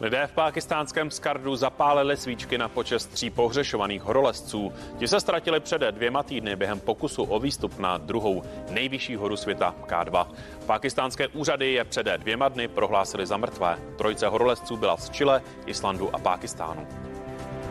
Lidé v pákistánském Skardu zapálili svíčky na počest tří pohřešovaných horolezců. Ti se ztratili před dvěma týdny během pokusu o výstup na druhou nejvyšší horu světa K2. Pákistánské úřady je před dvěma dny prohlásili za mrtvé. Trojice horolezců byla z Chile, Islandu a Pákistánu.